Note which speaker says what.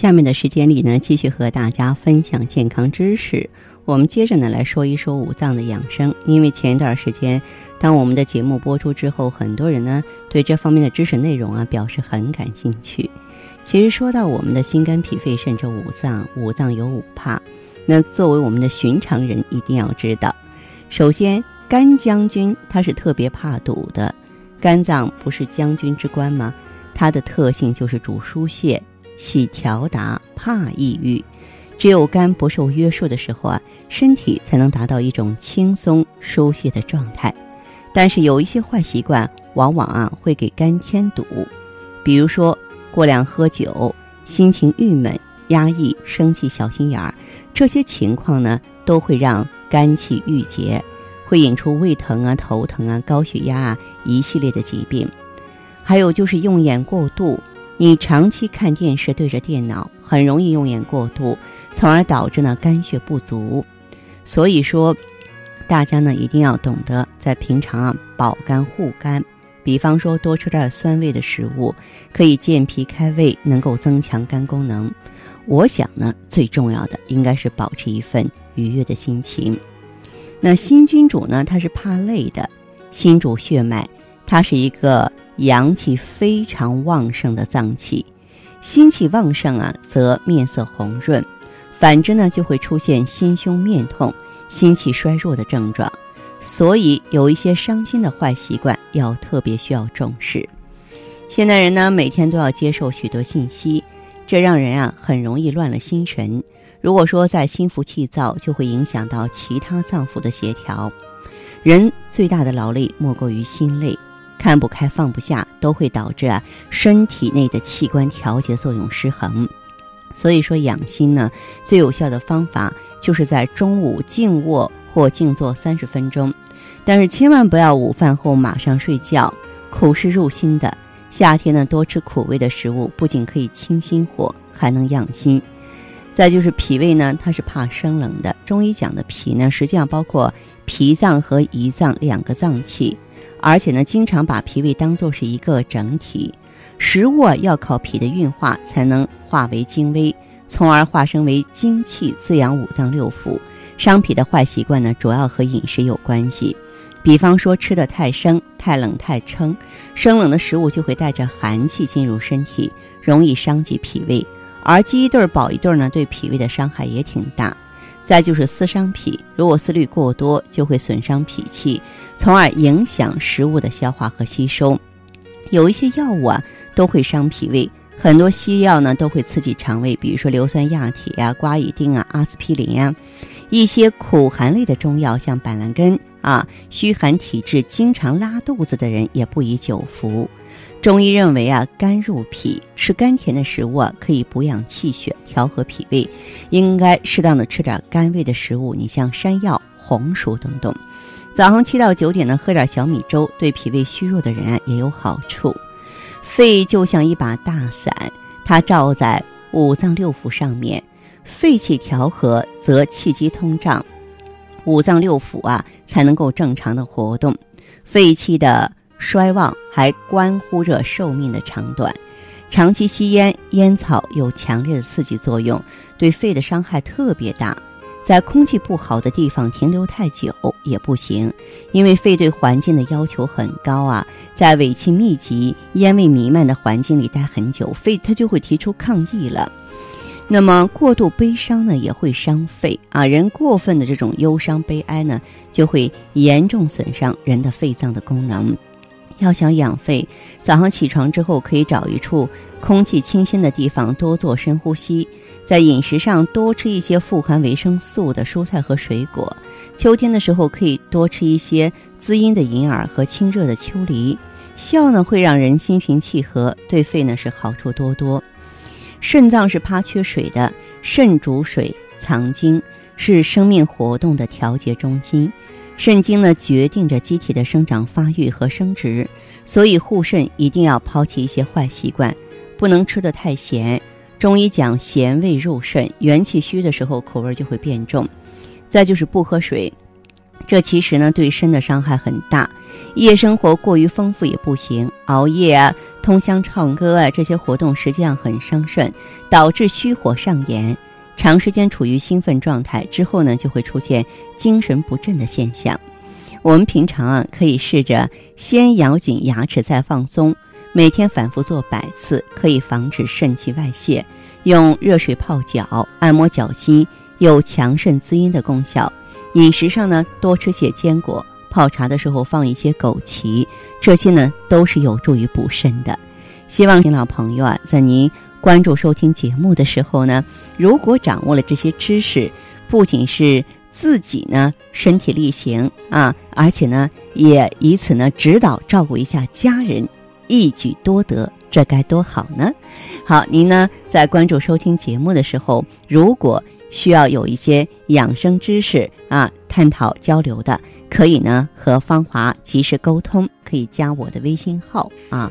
Speaker 1: 下面的时间里呢，继续和大家分享健康知识。我们接着呢来说一说五脏的养生。因为前一段时间，当我们的节目播出之后，很多人呢对这方面的知识内容啊表示很感兴趣。其实说到我们的心肝脾肺肾这五脏，五脏有五怕。那作为我们的寻常人，一定要知道，首先肝将军他是特别怕堵的。肝脏不是将军之官吗？它的特性就是主疏泄。喜调达，怕抑郁。只有肝不受约束的时候啊，身体才能达到一种轻松疏泄的状态。但是有一些坏习惯，往往啊会给肝添堵，比如说过量喝酒、心情郁闷、压抑、生气、小心眼儿，这些情况呢都会让肝气郁结，会引出胃疼啊、头疼啊、高血压啊一系列的疾病。还有就是用眼过度。你长期看电视对着电脑，很容易用眼过度，从而导致呢肝血不足。所以说，大家呢一定要懂得在平常啊保肝护肝。比方说，多吃点酸味的食物，可以健脾开胃，能够增强肝功能。我想呢，最重要的应该是保持一份愉悦的心情。那心君主呢，他是怕累的，心主血脉，它是一个。阳气非常旺盛的脏器，心气旺盛啊，则面色红润；反之呢，就会出现心胸面痛、心气衰弱的症状。所以，有一些伤心的坏习惯要特别需要重视。现代人呢，每天都要接受许多信息，这让人啊很容易乱了心神。如果说在心浮气躁，就会影响到其他脏腑的协调。人最大的劳累莫过于心累。看不开放不下，都会导致啊身体内的器官调节作用失衡。所以说养心呢，最有效的方法就是在中午静卧或静坐三十分钟，但是千万不要午饭后马上睡觉，苦是入心的。夏天呢，多吃苦味的食物，不仅可以清心火，还能养心。再就是脾胃呢，它是怕生冷的。中医讲的脾呢，实际上包括脾脏和胰脏两个脏器。而且呢，经常把脾胃当作是一个整体，食物要靠脾的运化才能化为精微，从而化生为精气，滋养五脏六腑。伤脾的坏习惯呢，主要和饮食有关系，比方说吃的太生、太冷、太撑，生冷的食物就会带着寒气进入身体，容易伤及脾胃。而饥一顿饱一顿呢，对脾胃的伤害也挺大。再就是思伤脾，如果思虑过多，就会损伤脾气，从而影响食物的消化和吸收。有一些药物啊，都会伤脾胃，很多西药呢都会刺激肠胃，比如说硫酸亚铁啊、瓜乙丁啊、阿司匹林啊。一些苦寒类的中药，像板蓝根啊，虚寒体质、经常拉肚子的人也不宜久服。中医认为啊，肝入脾，吃甘甜的食物啊，可以补养气血，调和脾胃。应该适当的吃点甘味的食物，你像山药、红薯等等。早上七到九点呢，喝点小米粥，对脾胃虚弱的人啊也有好处。肺就像一把大伞，它罩在五脏六腑上面，肺气调和，则气机通畅，五脏六腑啊才能够正常的活动。肺气的。衰旺还关乎着寿命的长短，长期吸烟、烟草有强烈的刺激作用，对肺的伤害特别大。在空气不好的地方停留太久也不行，因为肺对环境的要求很高啊。在尾气密集、烟味弥漫的环境里待很久，肺它就会提出抗议了。那么过度悲伤呢，也会伤肺啊。人过分的这种忧伤、悲哀呢，就会严重损伤人的肺脏的功能。要想养肺，早上起床之后可以找一处空气清新的地方，多做深呼吸。在饮食上多吃一些富含维生素的蔬菜和水果。秋天的时候可以多吃一些滋阴的银耳和清热的秋梨。笑呢会让人心平气和，对肺呢是好处多多。肾脏是怕缺水的，肾主水藏精，是生命活动的调节中心。肾精呢，决定着机体的生长发育和生殖，所以护肾一定要抛弃一些坏习惯，不能吃得太咸。中医讲咸味入肾，元气虚的时候口味就会变重。再就是不喝水。这其实呢，对肾的伤害很大。夜生活过于丰富也不行，熬夜啊、通宵唱歌啊，这些活动实际上很伤肾，导致虚火上炎。长时间处于兴奋状态之后呢，就会出现精神不振的现象。我们平常啊，可以试着先咬紧牙齿再放松，每天反复做百次，可以防止肾气外泄。用热水泡脚、按摩脚心，有强肾滋阴的功效。饮食上呢，多吃些坚果，泡茶的时候放一些枸杞，这些呢都是有助于补肾的。希望您老朋友啊，在您关注收听节目的时候呢，如果掌握了这些知识，不仅是自己呢身体力行啊，而且呢也以此呢指导照顾一下家人，一举多得，这该多好呢！好，您呢在关注收听节目的时候，如果需要有一些养生知识啊，探讨交流的，可以呢和芳华及时沟通，可以加我的微信号啊，